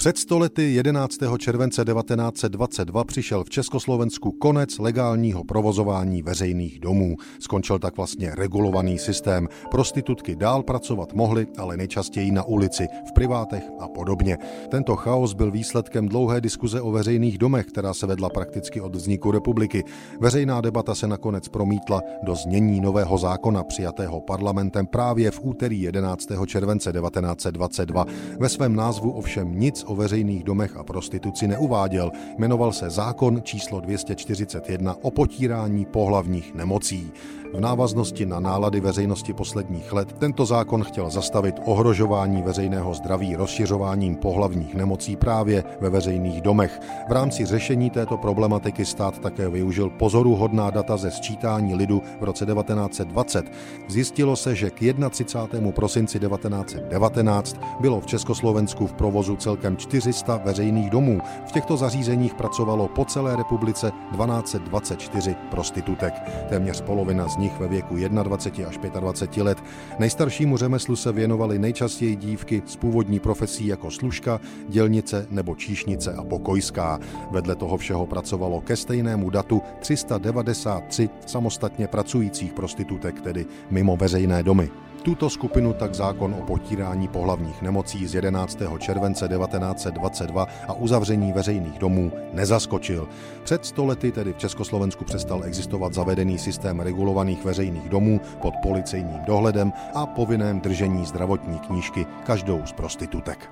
Před stolety 11. července 1922 přišel v Československu konec legálního provozování veřejných domů. Skončil tak vlastně regulovaný systém. Prostitutky dál pracovat mohly, ale nejčastěji na ulici, v privátech a podobně. Tento chaos byl výsledkem dlouhé diskuze o veřejných domech, která se vedla prakticky od vzniku republiky. Veřejná debata se nakonec promítla do znění nového zákona přijatého parlamentem právě v úterý 11. července 1922. Ve svém názvu ovšem nic o veřejných domech a prostituci neuváděl. Jmenoval se zákon číslo 241 o potírání pohlavních nemocí. V návaznosti na nálady veřejnosti posledních let tento zákon chtěl zastavit ohrožování veřejného zdraví rozšiřováním pohlavních nemocí právě ve veřejných domech. V rámci řešení této problematiky stát také využil pozoruhodná data ze sčítání lidu v roce 1920. Zjistilo se, že k 31. prosinci 1919 bylo v Československu v provozu celkem 400 veřejných domů. V těchto zařízeních pracovalo po celé republice 1224 prostitutek. Téměř polovina z nich ve věku 21 až 25 let. Nejstaršímu řemeslu se věnovaly nejčastěji dívky z původní profesí jako služka, dělnice nebo číšnice a pokojská. Vedle toho všeho pracovalo ke stejnému datu 393 samostatně pracujících prostitutek, tedy mimo veřejné domy. Tuto skupinu tak zákon o potírání pohlavních nemocí z 11. července 1922 a uzavření veřejných domů nezaskočil. Před stolety tedy v Československu přestal existovat zavedený systém regulovaných veřejných domů pod policejním dohledem a povinném držení zdravotní knížky každou z prostitutek.